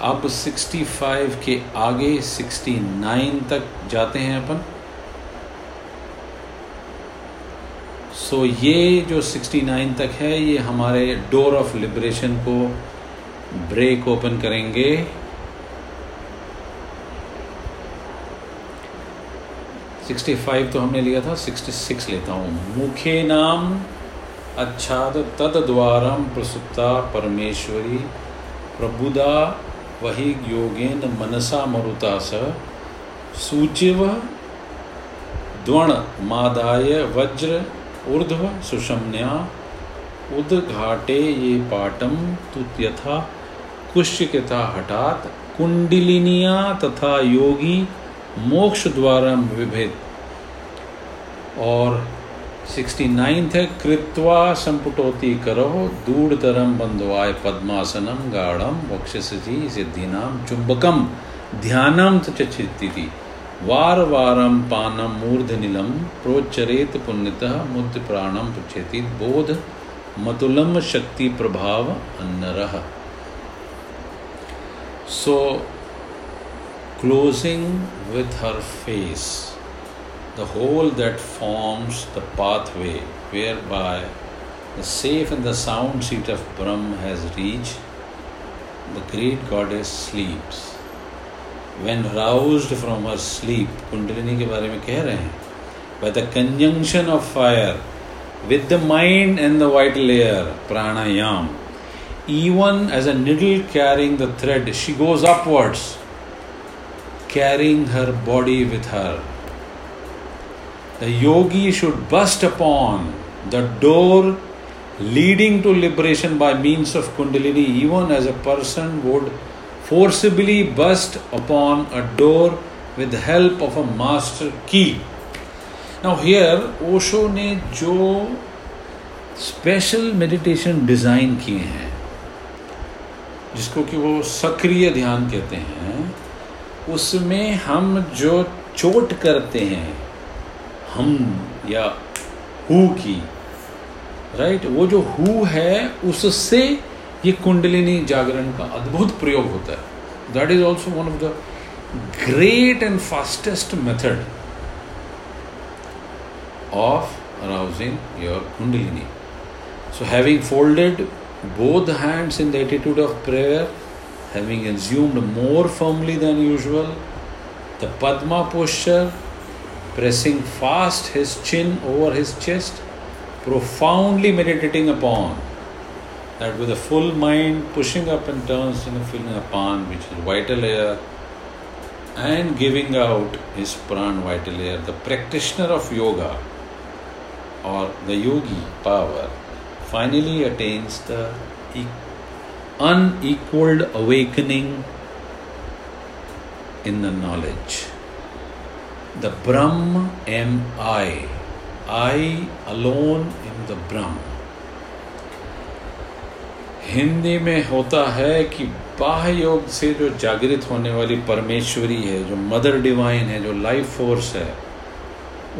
अब 65 के आगे 69 तक जाते हैं अपन। सो so, ये जो 69 तक है ये हमारे डोर ऑफ़ लिबरेशन को ब्रेक ओपन करेंगे। सिक्सटी फाइव तो हमने लिया था सिक्सटी सिक्स लेता हूँ। मुखे नाम अच्छाद तद द्वारम प्रसुप्ता परमेश्वरी प्रबुदा वही योगेन मनसा मरुता स। सूचिव द्वण, मादाय, वज्र, ऊर्ध्व सुषम्या उदघाटे ये पाटम तुत यथा कुश्य तथा हठात, कुंडलिनिया तथा योगी मोक्ष द्वारा विभेद। और सिक्सटी नाइन्थ है कृत्वा संपुटोति करो दूढ़तरम बंधवाय पद्मासनम गाढ़म वक्षसी सिद्धिनाम चुंबकम ध्यानम चित्ति वार वारम पानम मूर्धनिलम प्रोच्चरेत पुण्यतः मुद्ध प्राणम पुच्छेति। बोध मतुलम शक्ति प्रभाव अन्नरह So, closing with her face, the hole that forms the pathway whereby the safe and the sound seat of Brahm has reached, the great goddess sleeps. When roused from her sleep, Kundalini के बारे में कह रहे हैं, by the conjunction of fire with the mind and the vital air, pranayam, even as a needle carrying the thread, she goes upwards, carrying her body with her. The yogi should burst upon the door leading to liberation by means of Kundalini, even as a person would forcibly burst upon a door with the help of a master key. Now, here, Osho ने जो स्पेशल मेडिटेशन डिज़ाइन किए हैं जिसको कि वो सक्रिय ध्यान कहते हैं उसमें हम जो चोट करते हैं हम या हु की राइट वो जो हु है उससे ये कुंडलिनी जागरण का अद्भुत प्रयोग होता है। That is also one of the great and fastest method of arousing your kundalini so having folded both hands in the attitude of prayer, having assumed more firmly than usual, the Padma posture, pressing fast his chin over his chest, profoundly meditating upon that with a full mind pushing up and turns and feeling upon which is vital air and giving out his pran vital air, the practitioner of yoga or the yogi power finally attains the unequaled awakening in the knowledge. The Brahm am I. I alone in the Brahm. Hindi में होता है कि बाह्य योग से जो जागृत होने वाली परमेश्वरी है, जो मदर डिवाइन है, जो लाइफ फोर्स है,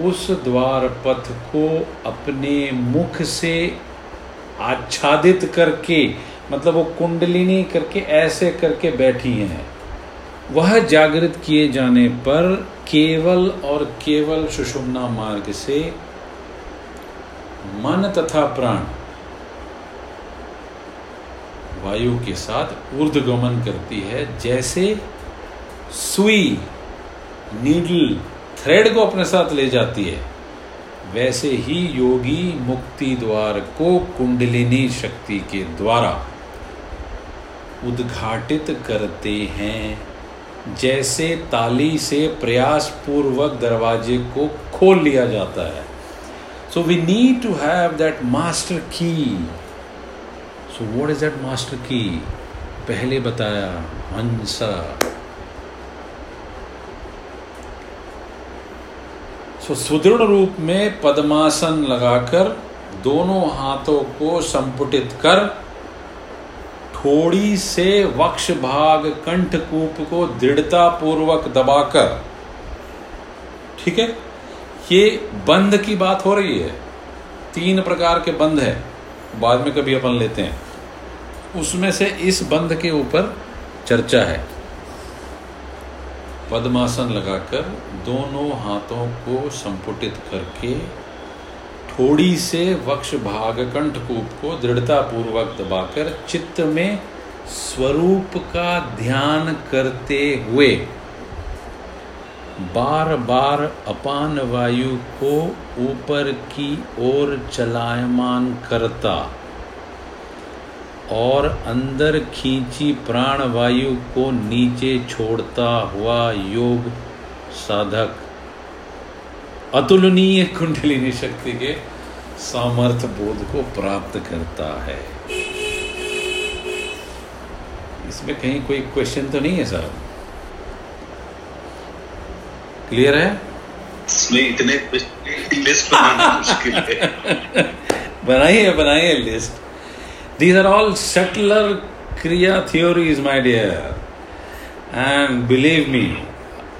उस द्वार पथ को अपने मुख से आच्छादित करके मतलब वो कुंडलिनी करके, ऐसे करके बैठी हैं वह जागृत किए जाने पर केवल और केवल सुषुम्ना मार्ग से मन तथा प्राण वायु के साथ ऊर्ध्वगमन करती है, जैसे सुई नीडल थ्रेड को अपने साथ ले जाती है, वैसे ही योगी मुक्ति द्वार को कुंडलिनी शक्ति के द्वारा उद्घाटित करते हैं। जैसे ताली से प्रयास पूर्वक दरवाजे को खोल लिया जाता है। So we need to have that master key so what is that master key पहले बताया हंसा सो सुदृढ़ रूप में पद्मासन लगाकर दोनों हाथों को संपुटित कर थोड़ी से वक्ष भाग कंठकूप को दृढ़ता पूर्वक दबाकर, ठीक है? ये बंध की बात हो रही है। तीन प्रकार के बंध है, बाद में कभी अपन लेते हैं। उसमें से इस बंध के ऊपर चर्चा है। पद्मासन लगाकर दोनों हाथों को संपुटित करके थोड़ी से वक्ष भाग कंठकूप को दृढ़ता पूर्वक दबाकर चित्त में स्वरूप का ध्यान करते हुए बार बार अपान वायु को ऊपर की ओर चलायमान करता और अंदर खींची प्राण वायु को नीचे छोड़ता हुआ योग साधक। अतुलनीय कुंडलिनी शक्ति के सामर्थ्य बोध को प्राप्त करता है। इसमें कहीं कोई क्वेश्चन तो नहीं है सर क्लियर है? इसमें इतने लिस्ट बनाना मुश्किल है। बनाइए बनाइए list These are all subtler Kriya theories, my dear. And believe me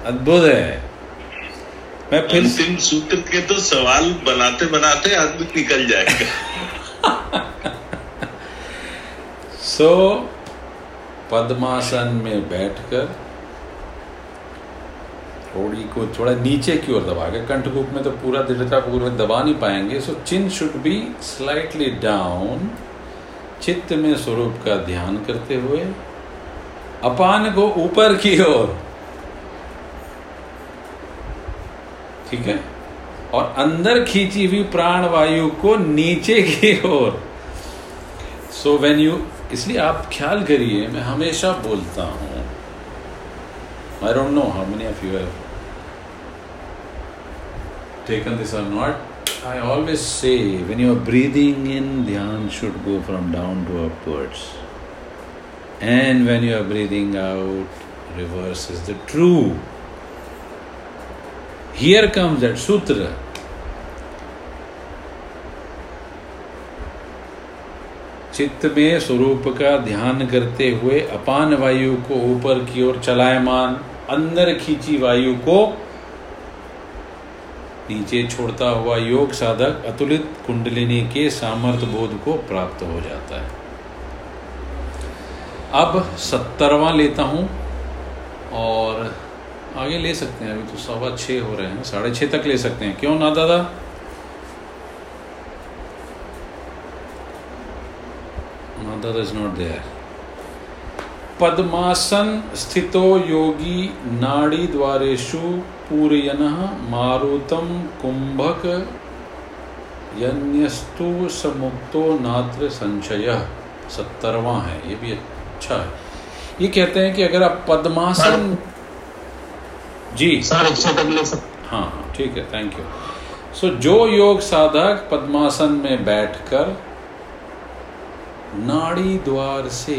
अद्भुत है। मैं फिर अंतिम सूत्र के तो सवाल बनाते बनाते आदमी निकल जाएगा। सो so, पद्मासन में बैठकर थोड़ी को थोड़ा नीचे की ओर दबा के कंठकूप में तो पूरा दृढ़ता पूर्वक दबा नहीं पाएँगे so chin should be slightly down चित्त में स्वरूप का ध्यान करते हुए अपान को ऊपर की ओर ठीक है? और अंदर खींची हुई प्राण वायु को नीचे की ओर। सो वेन यू इसलिए आप ख्याल करिए, मैं हमेशा बोलता हूँ। I don't know how many of you have taken this or not I always say when you are breathing in dhyan should go from down to upwards and when you are breathing out reverse is the true Here comes that sutra. चित्त में स्वरूप का ध्यान करते हुए अपान वायु को ऊपर की ओर चलायमान, अंदर खींची वायु को नीचे छोड़ता हुआ योग साधक अतुलित कुंडलिनी के सामर्थ्य बोध को प्राप्त हो जाता है अब सत्तरवा लेता हूँ और आगे ले सकते हैं, अभी तो सवा छ हो रहे हैं, साढ़े छः तक ले सकते हैं। क्यों ना, दादा? ना, दादा इज़ नॉट देयर पद्मासन स्थितो योगी नाड़ी द्वारेशु पूरयन मारुतम कुंभक यन्यस्तु समुक्तो नात्र संशय। सत्तरवा है, ये भी अच्छा है। ये कहते हैं कि अगर आप पद्मासन जी। हाँ हाँ ठीक है थैंक यू सो जो योग साधक पद्मासन में बैठकर नाड़ी द्वार से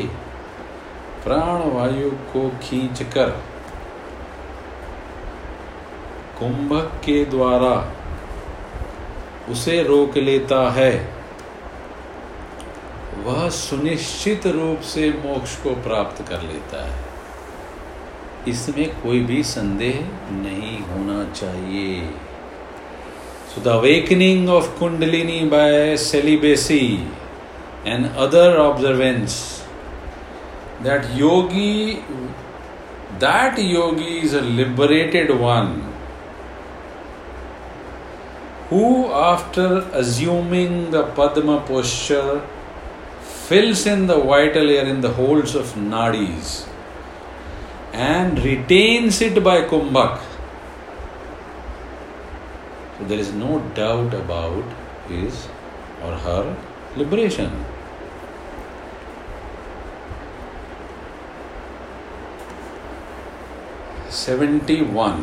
प्राण वायु को खींचकर कुंभक के द्वारा उसे रोक लेता है वह सुनिश्चित रूप से मोक्ष को प्राप्त कर लेता है। इसमें कोई भी संदेह नहीं होना चाहिए so the awakening of kundalini by celibacy and other observance that yogi that yogi is a liberated one who after assuming the padma posture fills in the vital air in the holes of nadis and retains it by kumbhak so there is no doubt about his or her liberation seventy one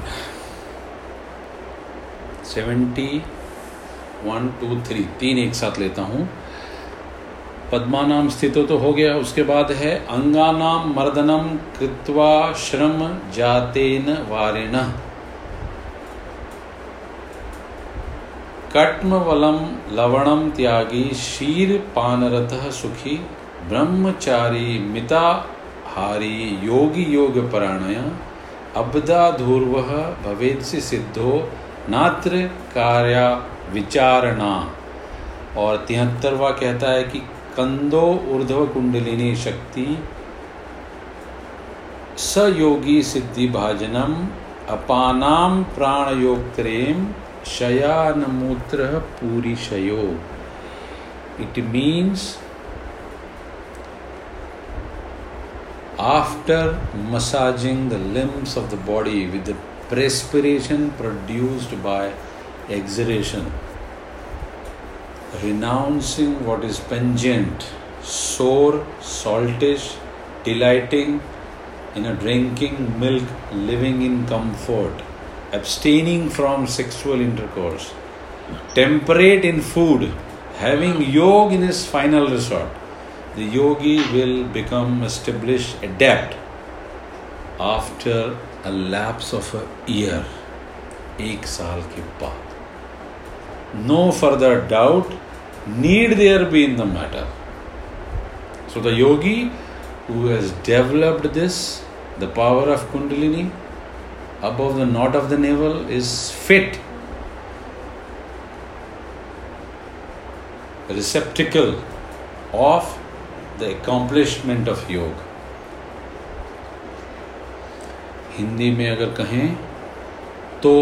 seventy one two three तीन एक साथ लेता हूँ पद्मानाम स्थितो तो हो गया, उसके बाद है अंगानाम मर्दनम कृत्वा श्रम जातेन वारेण। कट्मवलम लवणम त्यागी शीर पानरत सुखी, ब्रह्मचारी मिता मिताहारी योगी योग पराणय अबदा धूर्व भवेद से सिद्धो, नात्र कार्या विचारणा। और तिहत्तरवा कहता है कि कंदो ऊर्धव कुंडलिनी शक्ति स योगी सिद्धि भाजनम, अपानाम प्राण योग त्रेम शयान मूत्र पूरी शयो it means after massaging the limbs of the body with the perspiration produced by exertion renouncing what is pungent, sour, saltish, delighting in a drinking milk, living in comfort, abstaining from sexual intercourse, temperate in food, having yoga in his final resort the yogi will become established adept after a lapse of a year एक साल के बाद no further doubt need there be in the matter so the yogi who has developed this the power of kundalini above the knot of the navel is fit receptacle of the accomplishment of yoga Hindi में अगर कहें तो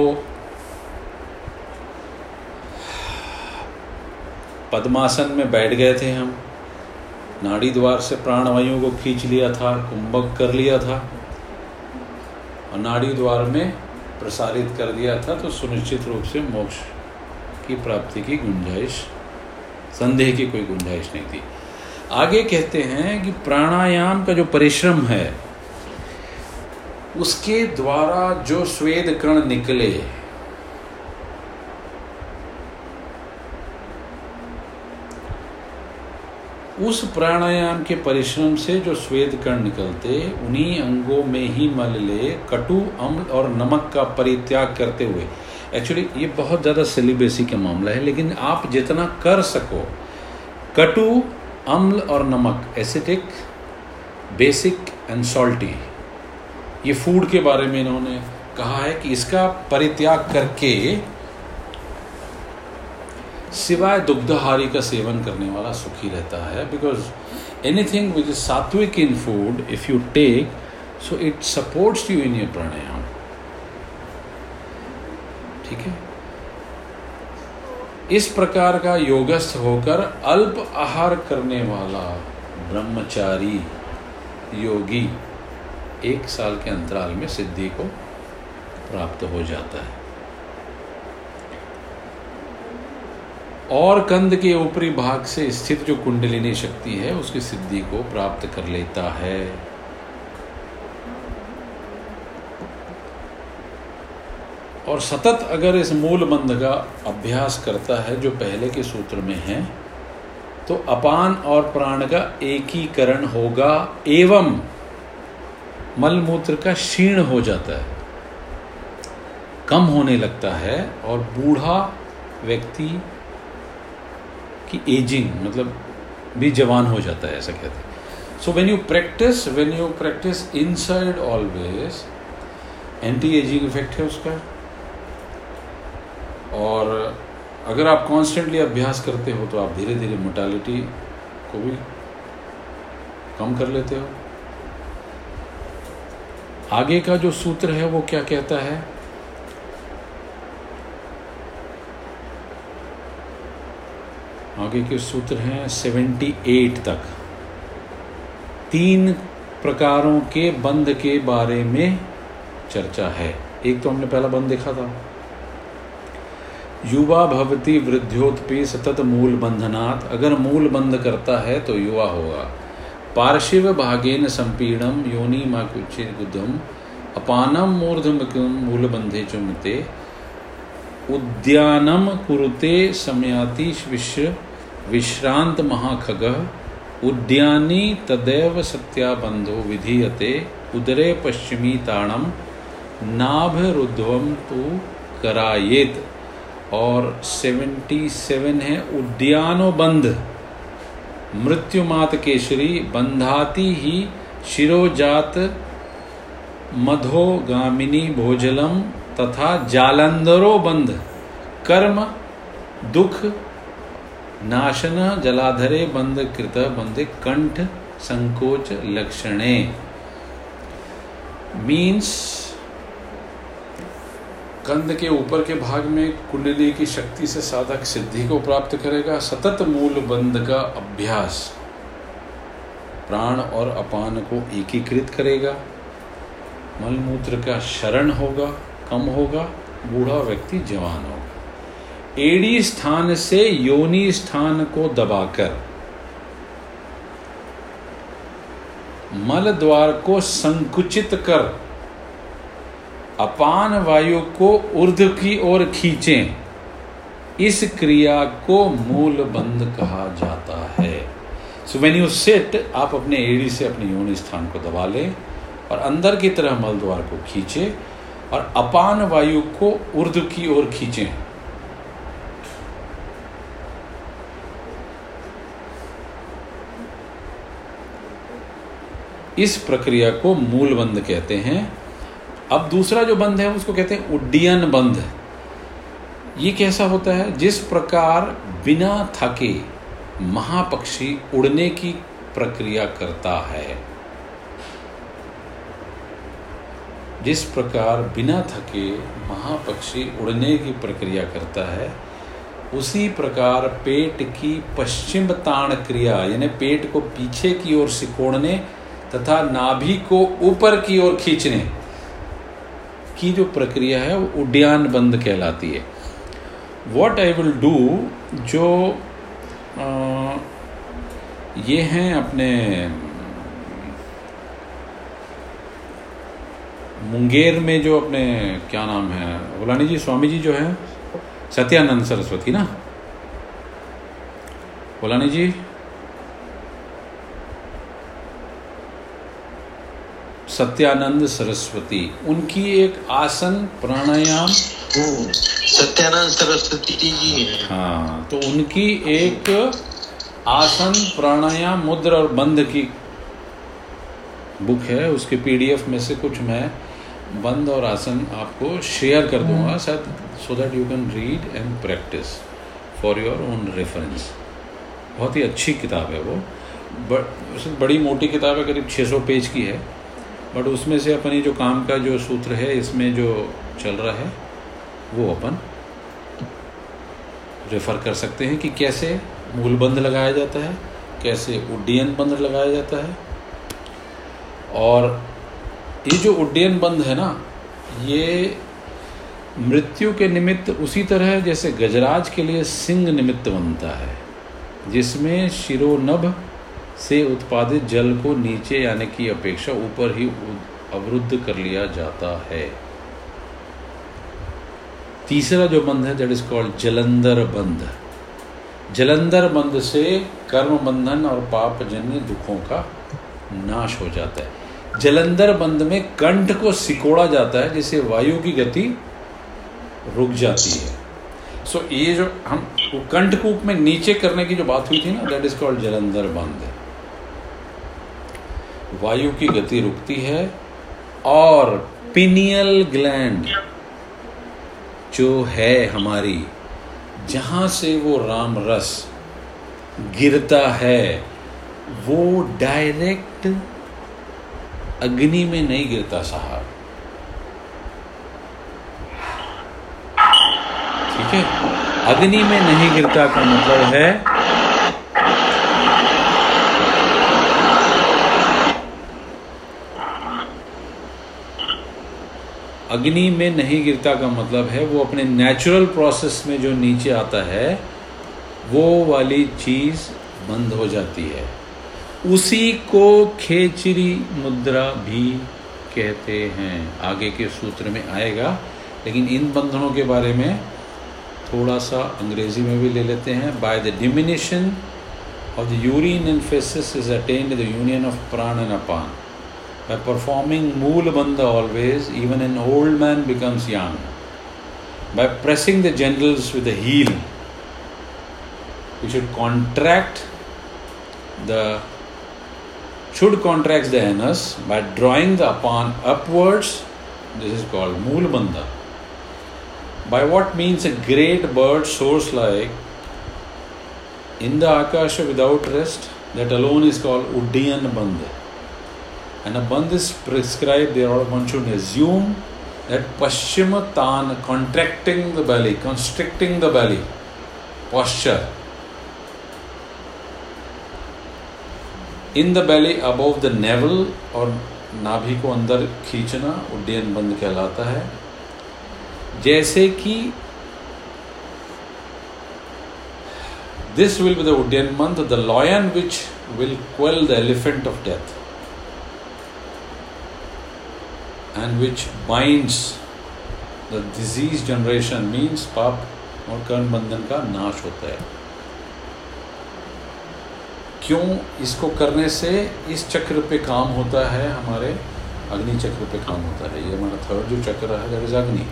पद्मासन में बैठ गए थे हम। नाड़ी द्वार से प्राणवायु को खींच लिया था, कुंभक कर लिया था। और नाड़ी द्वार में प्रसारित कर दिया था तो सुनिश्चित रूप से मोक्ष की प्राप्ति की गुंजाइश, संदेह की कोई गुंजाइश नहीं थी। आगे कहते हैं कि प्राणायाम का जो परिश्रम है, उसके द्वारा जो स्वेद कण निकले उस प्राणायाम के परिश्रम से जो स्वेद कण निकलते, उन्हीं अंगों में ही मल ले, कटु, अम्ल और नमक का परित्याग करते हुए। एक्चुअली ये बहुत ज़्यादा सेलिब्रेसी का मामला है, लेकिन आप जितना कर सको, कटु, अम्ल और नमक एसिटिक बेसिक एंड सॉल्टी ये फ़ूड के बारे में इन्होंने कहा है कि इसका परित्याग करके सिवाय दुग्धहारी का सेवन करने वाला सुखी रहता है because anything which is sattvic in food if you take so it supports you in your pranayama ठीक है? इस प्रकार का योगस्थ होकर अल्प आहार करने वाला ब्रह्मचारी योगी एक साल के अंतराल में सिद्धि को प्राप्त हो जाता है। और कंद के ऊपरी भाग से स्थित जो कुंडलिनी शक्ति है, उसकी सिद्धि को प्राप्त कर लेता है। और सतत अगर इस मूल मंद का अभ्यास करता है, जो पहले के सूत्र में है तो अपान और प्राण का एकीकरण होगा, एवं मलमूत्र का क्षीण हो जाता है। कम होने लगता है और बूढ़ा व्यक्ति की एजिंग मतलब भी जवान हो जाता है, ऐसा कहते हैं। So when you practice when you practice inside always anti aging effect है उसका। और अगर आप कॉन्स्टेंटली अभ्यास करते हो तो आप धीरे धीरे मोटालिटी को भी कम कर लेते हो। आगे का जो सूत्र है, वो क्या कहता है? आगे के सूत्र हैं सेवेंटी एट तक। तीन प्रकारों के बंध के बारे में चर्चा है। एक तो हमने पहला बंध देखा था। युवा भवती वृद्धियोत्पी सतत मूल बंधनात्। अगर मूल बंध करता है तो युवा होगा। पार्शिव भागेन संपीड़म योनि माकुचिदम अपानम मूर्धम मूल बंधे चुमते उद्यानम कुरुते समयाति विश्व विश्रांत महाखग। उद्यानी तदैव सत्याबंधो विधीयते। उदरे पश्चिमी ताणम नाभ रुद्वम तो करायेत। और 77 है उद्यानो बंध मृत्युमात केशरी बंधाती ही शिरोजात मधोगामिनी भोजलम तथा जालंधरो बंध, कर्म, दुख, नाशन, जलाधरे बंध, कृत बंध, कंठ, संकोच, लक्षणे। मीन्स कंध के ऊपर के भाग में कुंडली की शक्ति से साधक सिद्धि को प्राप्त करेगा, सतत मूल बंध का अभ्यास। प्राण और अपान को एकीकृत करेगा। मलमूत्र का शरण होगा। कम होगा, बूढ़ा व्यक्ति जवान होगा। एड़ी स्थान से योनि स्थान को दबाकर मल द्वार को संकुचित कर अपान वायु को ऊर्ध की ओर खींचें। इस क्रिया को मूल बंद कहा जाता है। सो वेन यू सिट आप अपने एड़ी से अपने योनि स्थान को दबा लें और अंदर की तरह मल द्वार को खींचे। और अपान वायु को ऊर्ध की ओर खींचें। इस प्रक्रिया को मूल बंध कहते हैं। अब दूसरा जो बंध है, उसको कहते हैं उड्डयन बंध। ये कैसा होता है? जिस प्रकार बिना थके महापक्षी उड़ने की प्रक्रिया करता है। जिस प्रकार बिना थके महापक्षी उड़ने की प्रक्रिया करता है उसी प्रकार पेट की पश्चिम ताण क्रिया यानी पेट को पीछे की ओर सिकोड़ने तथा नाभि को ऊपर की ओर खींचने की जो प्रक्रिया है वो उड्डयन बंद कहलाती है। वॉट आई विल डू जो आ, ये हैं अपने मुंगेर में जो अपने क्या नाम है गुलानी जी स्वामी जी जो है सत्यानंद सरस्वती ना? गुलानी जी? सत्यानंद सरस्वती उनकी एक आसन प्राणायाम सत्यानंद सरस्वती जी। हाँ तो उनकी एक आसन प्राणायाम मुद्र और बंध की बुक है उसके पीडीएफ में से कुछ मैं बंद और आसन आपको शेयर कर दूँगा शायद so that you can read and practice for your own reference बहुत ही अच्छी किताब है वो। बट बड़ी मोटी किताब है करीब 600 पेज की है। बट उसमें से अपनी जो काम का जो सूत्र है इसमें जो चल रहा है वो अपन रेफर कर सकते हैं कि कैसे मूलबंद लगाया जाता है कैसे उड्डयन बंद लगाया जाता है और ये जो उड्डयन बंद है ना, ये मृत्यु के निमित्त उसी तरह जैसे गजराज के लिए सिंह निमित्त बनता है, जिसमें शिरोनभ से उत्पादित जल को नीचे आने की अपेक्षा ऊपर ही अवरुद्ध कर लिया जाता है। तीसरा जो बंध है दैट इज़ कॉल्ड जलंधर बंध जलंधर बंध से कर्म बंधन और पाप जन्य दुखों का नाश हो जाता है। जलंधर बंद में कंठ को सिकोड़ा जाता है जिससे वायु की गति रुक जाती है। सो so, ये जो हम कंठ कूप में नीचे करने की जो बात हुई थी ना दैट इज़ कॉल्ड जलंधर बंद। वायु की गति रुकती है और पिनियल ग्लैंड जो है हमारी जहाँ से वो राम रस गिरता है वो डायरेक्ट अग्नि में नहीं गिरता साहब ठीक है? अग्नि में नहीं गिरता का मतलब है, अग्नि में नहीं गिरता का मतलब है, वो अपने नेचुरल प्रोसेस में जो नीचे आता है, वो वाली चीज़ बंद हो जाती है। उसी को खेचरी मुद्रा भी कहते हैं। आगे के सूत्र में आएगा, लेकिन इन बंधनों के बारे में थोड़ा सा अंग्रेज़ी में भी ले लेते हैं। By the diminution of the urine and feces is attained the union of prana and apana by performing mool bandh always even an old man becomes young by pressing the genitals with the heel you should contract the should contract the anus by drawing the upon upwards. This is called Mool Bandha. By what means a great bird soars like in the Akasha without rest, that alone is called Uddiyan Bandha and a bandh is prescribed there, one should assume that Paschimatan, contracting the belly, constricting the belly, posture. In the belly above the navel और नाभि को अंदर खींचना, उड्डयन बंद कहलाता है। जैसे कि this will be the Uddiyana month the lion which will quell the elephant of death and which bind the disease generation means पाप और कर्ण बंधन का नाश होता है। क्यों इसको करने से इस चक्र पे काम होता है, हमारे अग्नि चक्र पे काम होता है। ये हमारा थर्ड जो चक्र है that is agni.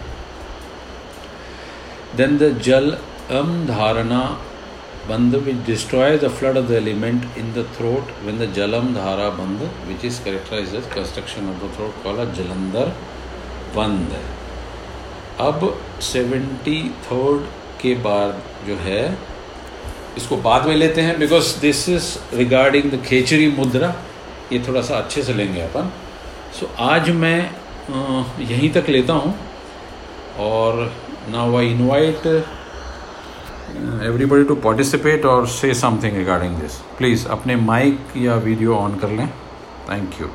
Then the जल अम धारणा बंद which destroy the flood of the element in the throat when the जलम धारा बंद which is characterize construction of the throat call a Jalandhar bandh. अब सेवेंटी थर्ड के बाद जो है इसको बाद में लेते हैं because this is regarding the khechari mudra ये थोड़ा सा अच्छे से लेंगे अपन। सो so, आज मैं यहीं तक लेता हूँ। और ना I invite everybody to participate और say something regarding this please अपने माइक या वीडियो ऑन कर लें। Thank you